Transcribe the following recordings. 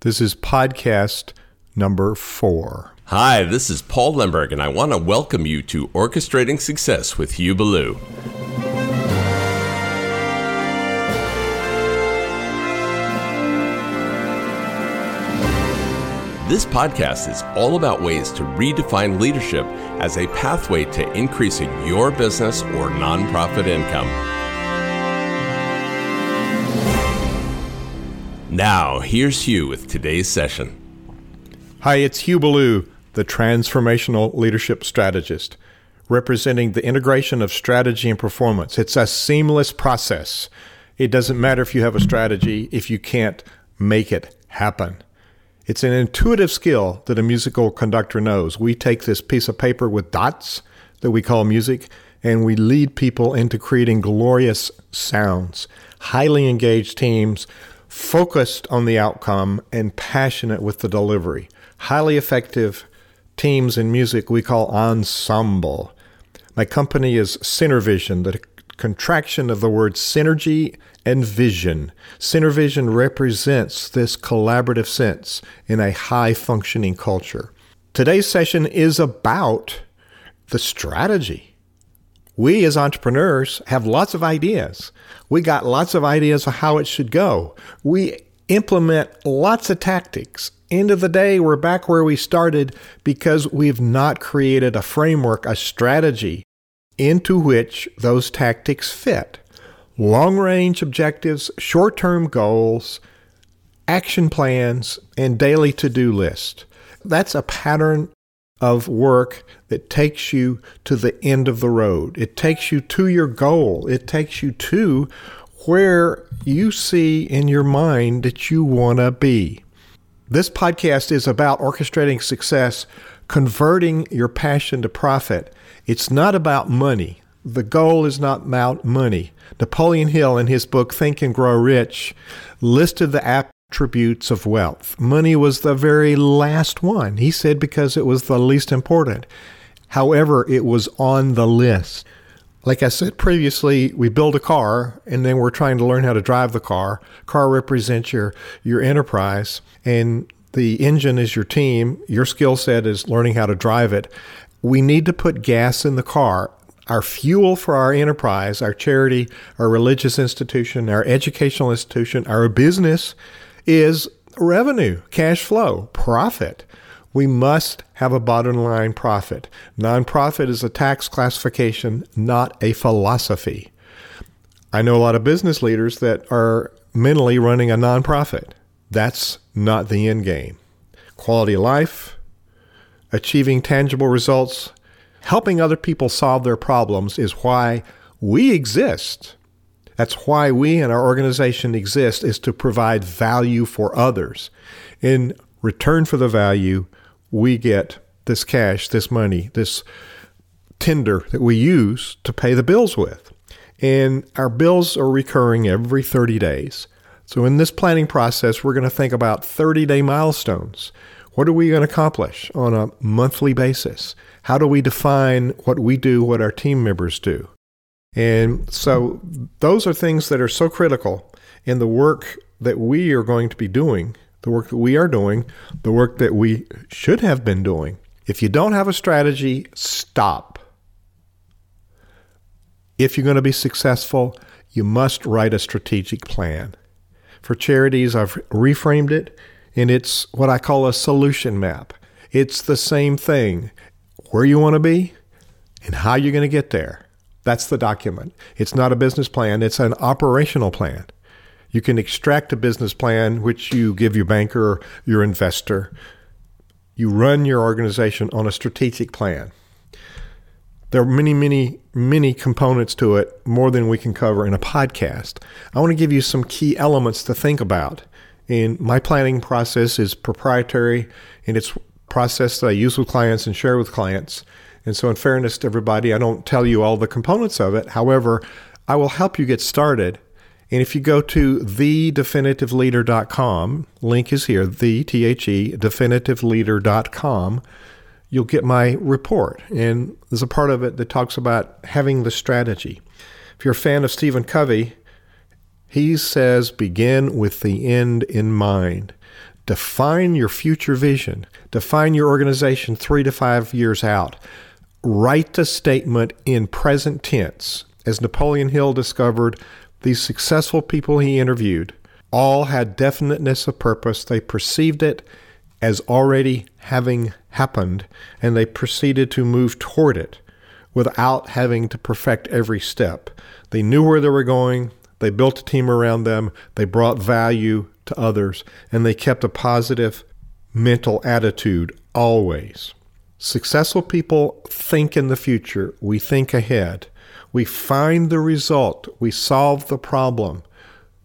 This is podcast number four. Hi, this is Paul Lemberg, and I want to welcome you to Orchestrating Success with Hugh Ballou. This podcast is all about ways to redefine leadership as a pathway to increasing your business or nonprofit income. Now, here's Hugh with today's session. Hi, it's Hugh Ballou, the Transformational Leadership Strategist, representing the integration of strategy and performance. It's a seamless process. It doesn't matter if you have a strategy if you can't make it happen. It's an intuitive skill that a musical conductor knows. We take this piece of paper with dots that we call music and we lead people into creating glorious sounds. Highly engaged teams, focused on the outcome and passionate with the delivery. Highly effective teams in music we call ensemble. My company is Synervision, the contraction of the word synergy and vision. Synervision represents this collaborative sense in a high functioning culture. Today's session is about the strategy. We as entrepreneurs have lots of ideas. We got lots of ideas of how it should go. We implement lots of tactics. End of the day, we're back where we started because we've not created a framework, a strategy into which those tactics fit long range objectives, short term goals, action plans, and daily to do list. That's a pattern of work that takes you to the end of the road. It takes you to your goal. It takes you to where you see in your mind that you want to be. This podcast is about orchestrating success, converting your passion to profit. It's not about money. The goal is not about money. Napoleon Hill, in his book Think and Grow Rich, listed the attributes of wealth. Money was the very last one. He said because it was the least important. However, it was on the list. Like I said previously, we build a car and then we're trying to learn how to drive the car. Car represents your, your enterprise and the engine is your team. Your skill set is learning how to drive it. We need to put gas in the car our fuel for our enterprise, our charity, our religious institution, our educational institution, our business is revenue, cash flow, profit. We must have a bottom line profit. Nonprofit is a tax classification, not a philosophy. I know a lot of business leaders that are mentally running a nonprofit. That's not the end game. Quality of life, achieving tangible results, helping other people solve their problems is why we exist. That's why we and our organization exist is to provide value for others. In return for the value, we get this cash, this money, this tender that we use to pay the bills with. And our bills are recurring every 30 days. So in this planning process, we're going to think about 30 day milestones. What are we going to accomplish on a monthly basis? How do we define what we do, what our team members do? And so those are things that are so critical in the work that we are going to be doing, the work that we are doing, the work that we should have been doing. If you don't have a strategy, stop. If you're going to be successful, you must write a strategic plan. For charities, I've reframed it, and it's what I call a solution map. It's the same thing where you want to be and how you're going to get there. That's the document. It's not a business plan, it's an operational plan. You can extract a business plan, which you give your banker your investor. You run your organization on a strategic plan. There are many, many, many components to it, more than we can cover in a podcast. I want to give you some key elements to think about And my planning process is proprietary and it's process that I use with clients and share with clients. And so, in fairness to everybody, I don't tell you all the components of it. However, I will help you get started. And if you go to thedefinitiveleader.com, link is here, the T H E, definitiveleader.com, you'll get my report. And there's a part of it that talks about having the strategy. If you're a fan of Stephen Covey, he says begin with the end in mind. Define your future vision. Define your organization three to five years out. Write the statement in present tense. As Napoleon Hill discovered, these successful people he interviewed all had definiteness of purpose. They perceived it as already having happened, and they proceeded to move toward it without having to perfect every step. They knew where they were going, they built a team around them, they brought value to others, and they kept a positive mental attitude always. Successful people think in the future, we think ahead. We find the result, we solve the problem.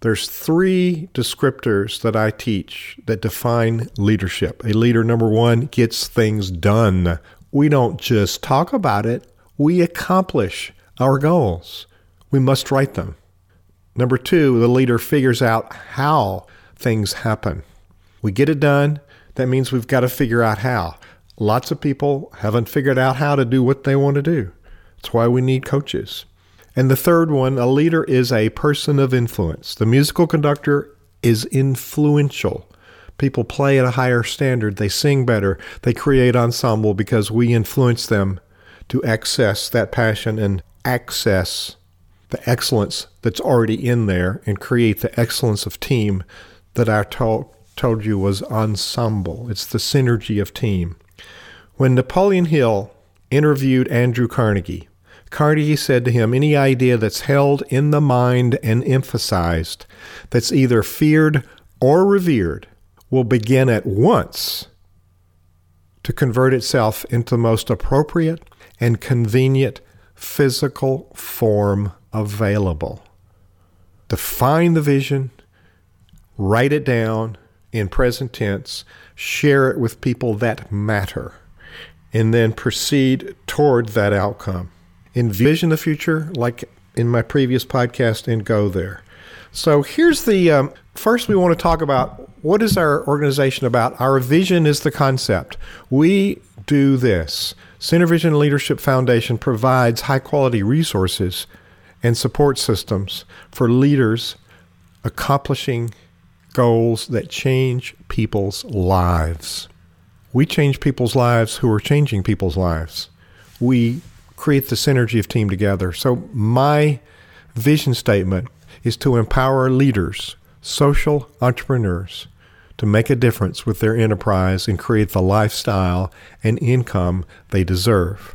There's three descriptors that I teach that define leadership. A leader, number one, gets things done. We don't just talk about it, we accomplish our goals. We must write them. Number two, the leader figures out how things happen. We get it done. That means we've got to figure out how. Lots of people haven't figured out how to do what they want to do. That's why we need coaches. And the third one, a leader is a person of influence. The musical conductor is influential. People play at a higher standard, they sing better, they create ensemble because we influence them to access that passion and access the excellence that's already in there and create the excellence of team that I told, told you was ensemble. It's the synergy of team. When Napoleon Hill interviewed Andrew Carnegie, Carnegie said to him, Any idea that's held in the mind and emphasized, that's either feared or revered, will begin at once to convert itself into the most appropriate and convenient physical form available. Define the vision, write it down in present tense, share it with people that matter, and then proceed toward that outcome. Envision the future, like in my previous podcast, and go there. So here's the um, first we want to talk about what is our organization about? Our vision is the concept. We do this. Synervision Leadership Foundation provides high quality resources and support systems for leaders accomplishing goals that change people's lives. We change people's lives who are changing people's lives. We create the synergy of team together. So, my vision statement is to empower leaders, social entrepreneurs, to make a difference with their enterprise and create the lifestyle and income they deserve.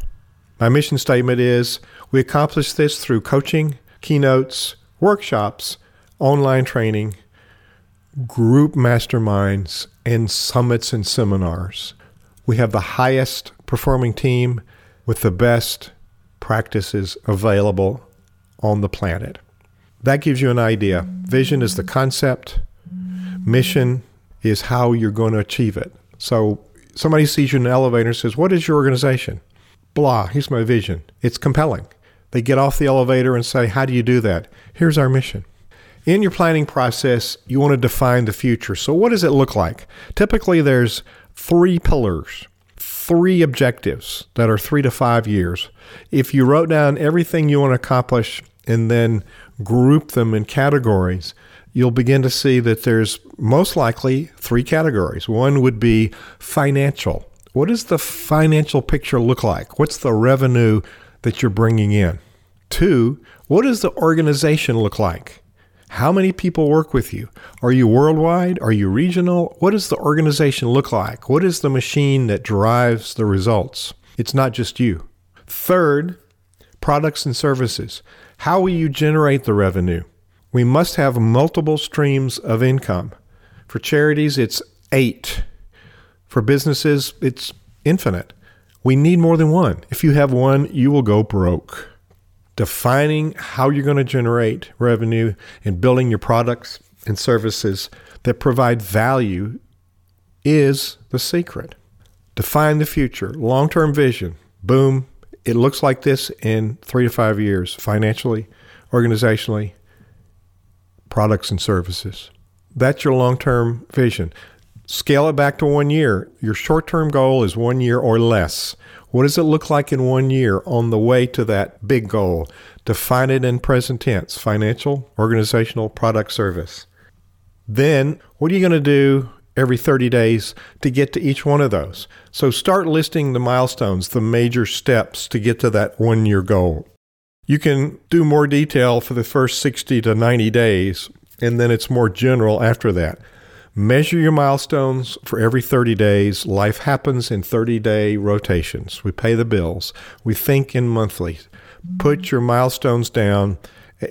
My mission statement is we accomplish this through coaching, keynotes, workshops, online training, group masterminds, and summits and seminars. We have the highest performing team with the best practices available on the planet. That gives you an idea. Vision is the concept, mission is how you're going to achieve it. So somebody sees you in an elevator and says, What is your organization? Blah, here's my vision. It's compelling. They get off the elevator and say, How do you do that? Here's our mission. In your planning process, you want to define the future. So, what does it look like? Typically, there's three pillars, three objectives that are three to five years. If you wrote down everything you want to accomplish and then group them in categories, you'll begin to see that there's most likely three categories. One would be financial. What does the financial picture look like? What's the revenue that you're bringing in? Two, what does the organization look like? How many people work with you? Are you worldwide? Are you regional? What does the organization look like? What is the machine that drives the results? It's not just you. Third, products and services. How will you generate the revenue? We must have multiple streams of income. For charities, it's eight. For businesses, it's infinite. We need more than one. If you have one, you will go broke. Defining how you're going to generate revenue and building your products and services that provide value is the secret. Define the future, long term vision. Boom, it looks like this in three to five years, financially, organizationally, products and services. That's your long term vision. Scale it back to one year. Your short term goal is one year or less. What does it look like in one year on the way to that big goal? Define it in present tense financial, organizational, product, service. Then, what are you going to do every 30 days to get to each one of those? So, start listing the milestones, the major steps to get to that one year goal. You can do more detail for the first 60 to 90 days, and then it's more general after that. Measure your milestones for every 30 days. Life happens in 30 day rotations. We pay the bills. We think in monthly. Put your milestones down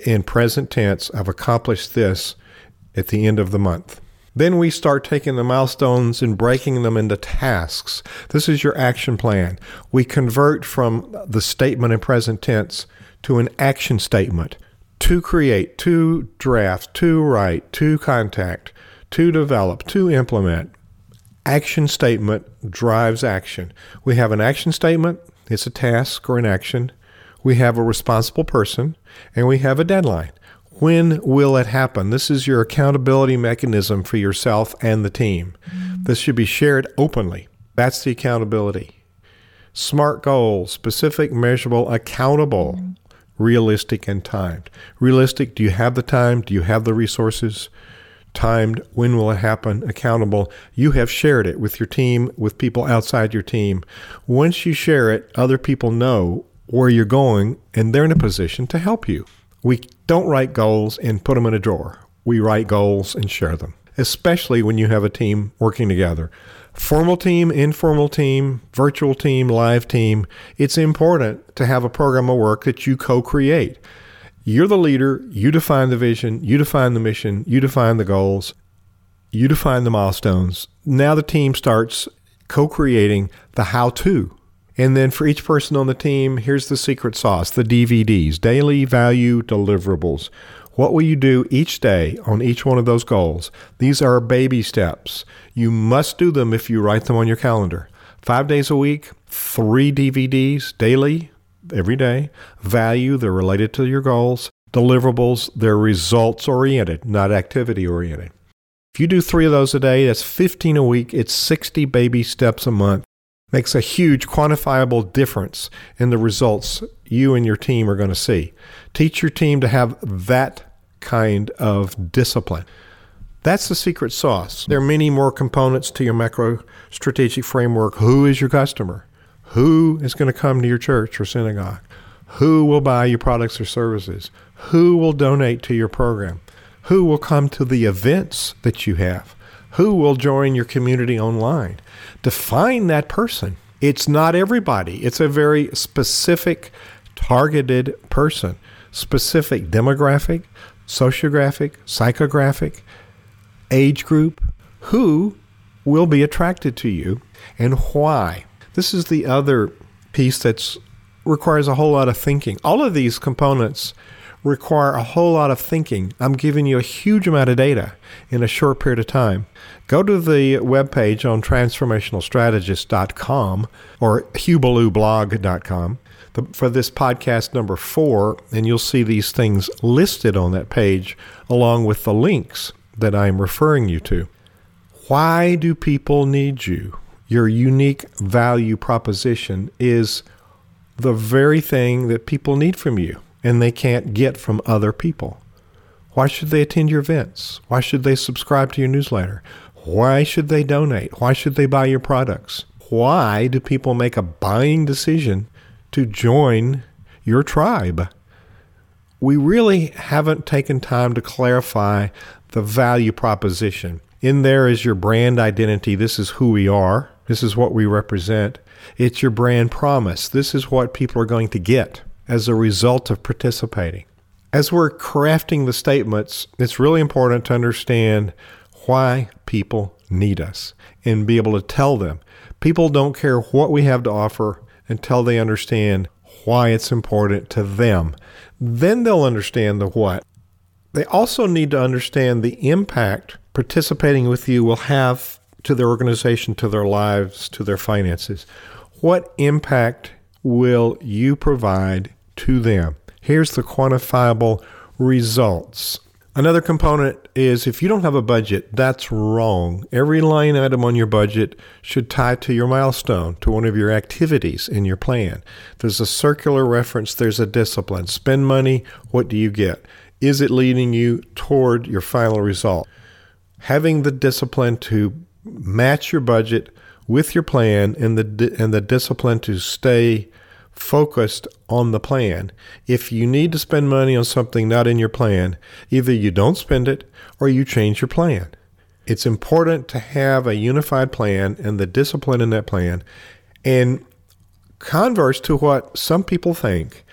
in present tense. I've accomplished this at the end of the month. Then we start taking the milestones and breaking them into tasks. This is your action plan. We convert from the statement in present tense to an action statement to create, to draft, to write, to contact to develop, to implement. Action statement drives action. We have an action statement, it's a task or an action. We have a responsible person, and we have a deadline. When will it happen? This is your accountability mechanism for yourself and the team. This should be shared openly. That's the accountability. SMART goals, specific, measurable, accountable, realistic, and timed. Realistic, do you have the time? Do you have the resources? Timed, when will it happen, accountable. You have shared it with your team, with people outside your team. Once you share it, other people know where you're going and they're in a position to help you. We don't write goals and put them in a drawer. We write goals and share them, especially when you have a team working together. Formal team, informal team, virtual team, live team. It's important to have a program of work that you co create. You're the leader. You define the vision. You define the mission. You define the goals. You define the milestones. Now the team starts co creating the how to. And then for each person on the team, here's the secret sauce the DVDs, daily value deliverables. What will you do each day on each one of those goals? These are baby steps. You must do them if you write them on your calendar. Five days a week, three DVDs daily, every day. Value, they're related to your goals. Deliverables, they're results oriented, not activity oriented. If you do three of those a day, that's 15 a week. It's 60 baby steps a month. Makes a huge quantifiable difference in the results you and your team are going to see. Teach your team to have that kind of discipline. That's the secret sauce. There are many more components to your macro strategic framework. Who is your customer? Who is going to come to your church or synagogue? Who will buy your products or services? Who will donate to your program? Who will come to the events that you have? Who will join your community online? Define that person. It's not everybody, it's a very specific, targeted person, specific demographic, sociographic, psychographic, age group. Who will be attracted to you and why? This is the other piece that requires a whole lot of thinking. All of these components require a whole lot of thinking. I'm giving you a huge amount of data in a short period of time. Go to the webpage on transformationalstrategist.com or hughballoublog.com for this podcast number four, and you'll see these things listed on that page along with the links that I'm referring you to. Why do people need you? Your unique value proposition is the very thing that people need from you and they can't get from other people. Why should they attend your events? Why should they subscribe to your newsletter? Why should they donate? Why should they buy your products? Why do people make a buying decision to join your tribe? We really haven't taken time to clarify the value proposition. In there is your brand identity. This is who we are. This is what we represent. It's your brand promise. This is what people are going to get as a result of participating. As we're crafting the statements, it's really important to understand why people need us and be able to tell them. People don't care what we have to offer until they understand why it's important to them. Then they'll understand the what. They also need to understand the impact participating with you will have to their organization, to their lives, to their finances. What impact will you provide to them? Here's the quantifiable results. Another component is if you don't have a budget, that's wrong. Every line item on your budget should tie to your milestone, to one of your activities in your plan. There's a circular reference, there's a discipline. Spend money, what do you get? Is it leading you toward your final result? Having the discipline to match your budget with your plan and the and the discipline to stay focused on the plan. If you need to spend money on something not in your plan, either you don't spend it or you change your plan. It's important to have a unified plan and the discipline in that plan. And converse to what some people think,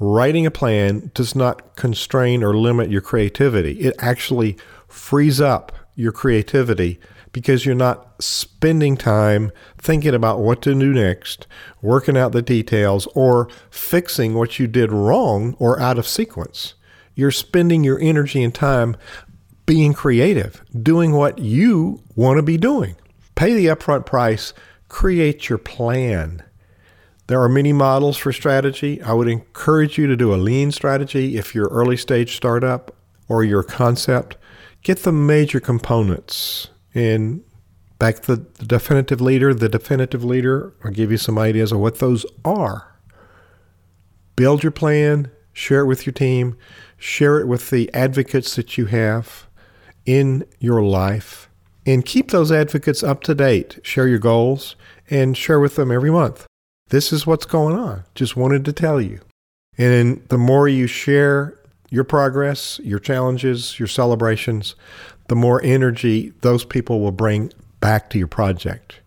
writing a plan does not constrain or limit your creativity. It actually frees up your creativity because you're not spending time thinking about what to do next, working out the details, or fixing what you did wrong or out of sequence. You're spending your energy and time being creative, doing what you want to be doing. Pay the upfront price, create your plan. There are many models for strategy. I would encourage you to do a lean strategy if you're early stage startup or your concept. Get the major components and back to the definitive leader. The definitive leader, I'll give you some ideas of what those are. Build your plan, share it with your team, share it with the advocates that you have in your life, and keep those advocates up to date. Share your goals and share with them every month. This is what's going on. Just wanted to tell you. And the more you share your progress, your challenges, your celebrations, the more energy those people will bring back to your project.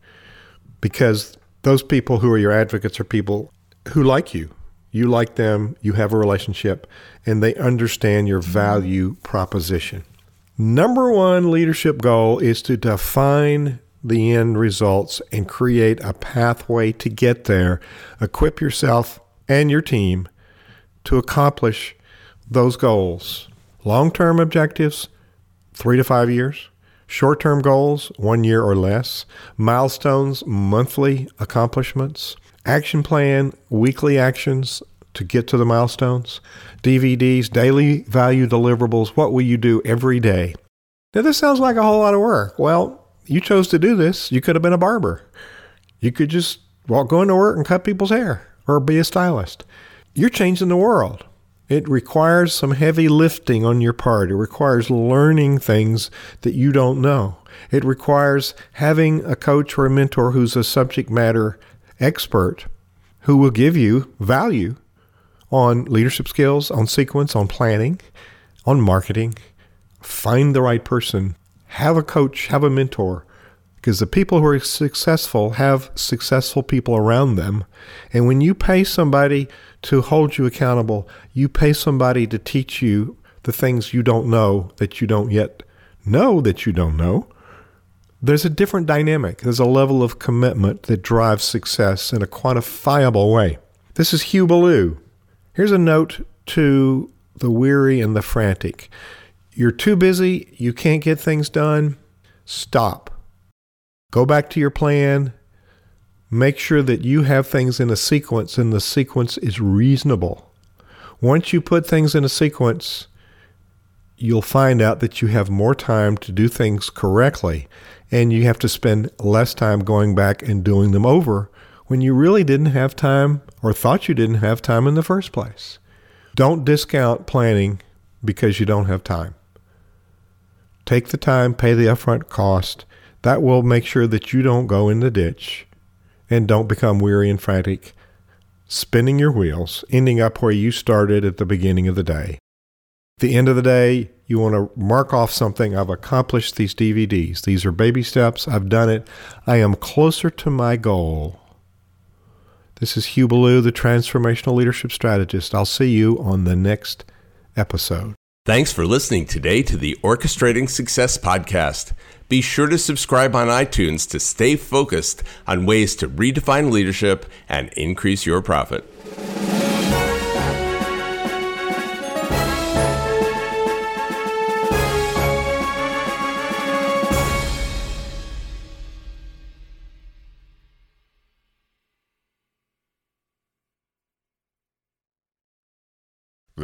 Because those people who are your advocates are people who like you. You like them, you have a relationship, and they understand your value proposition. Number one leadership goal is to define the end results and create a pathway to get there. Equip yourself and your team to accomplish those goals. Long term objectives, three to five years. Short term goals, one year or less. Milestones, monthly accomplishments. Action plan, weekly actions to get to the milestones. DVDs, daily value deliverables. What will you do every day? Now, this sounds like a whole lot of work. Well, you chose to do this. You could have been a barber. You could just walk, go into work and cut people's hair or be a stylist. You're changing the world. It requires some heavy lifting on your part. It requires learning things that you don't know. It requires having a coach or a mentor who's a subject matter expert who will give you value on leadership skills, on sequence, on planning, on marketing. Find the right person. Have a coach, have a mentor because the people who are successful have successful people around them. And when you pay somebody to hold you accountable, you pay somebody to teach you the things you don't know that you don't yet know that you don't know. There's a different dynamic. There's a level of commitment that drives success in a quantifiable way. This is Hugh Ballou. Here's a note to the weary and the frantic. You're too busy, you can't get things done. Stop Go back to your plan. Make sure that you have things in a sequence and the sequence is reasonable. Once you put things in a sequence, you'll find out that you have more time to do things correctly and you have to spend less time going back and doing them over when you really didn't have time or thought you didn't have time in the first place. Don't discount planning because you don't have time. Take the time, pay the upfront cost, that will make sure that you don't go in the ditch and don't become weary and frantic, spinning your wheels, ending up where you started at the beginning of the day. At the end of the day, you want to mark off something. I've accomplished these DVDs. These are baby steps. I've done it. I am closer to my goal. This is Hugh Ballou, the Transformational Leadership Strategist. I'll see you on the next episode. Thanks for listening today to the Orchestrating Success podcast. Be sure to subscribe on iTunes to stay focused on ways to redefine leadership and increase your profit.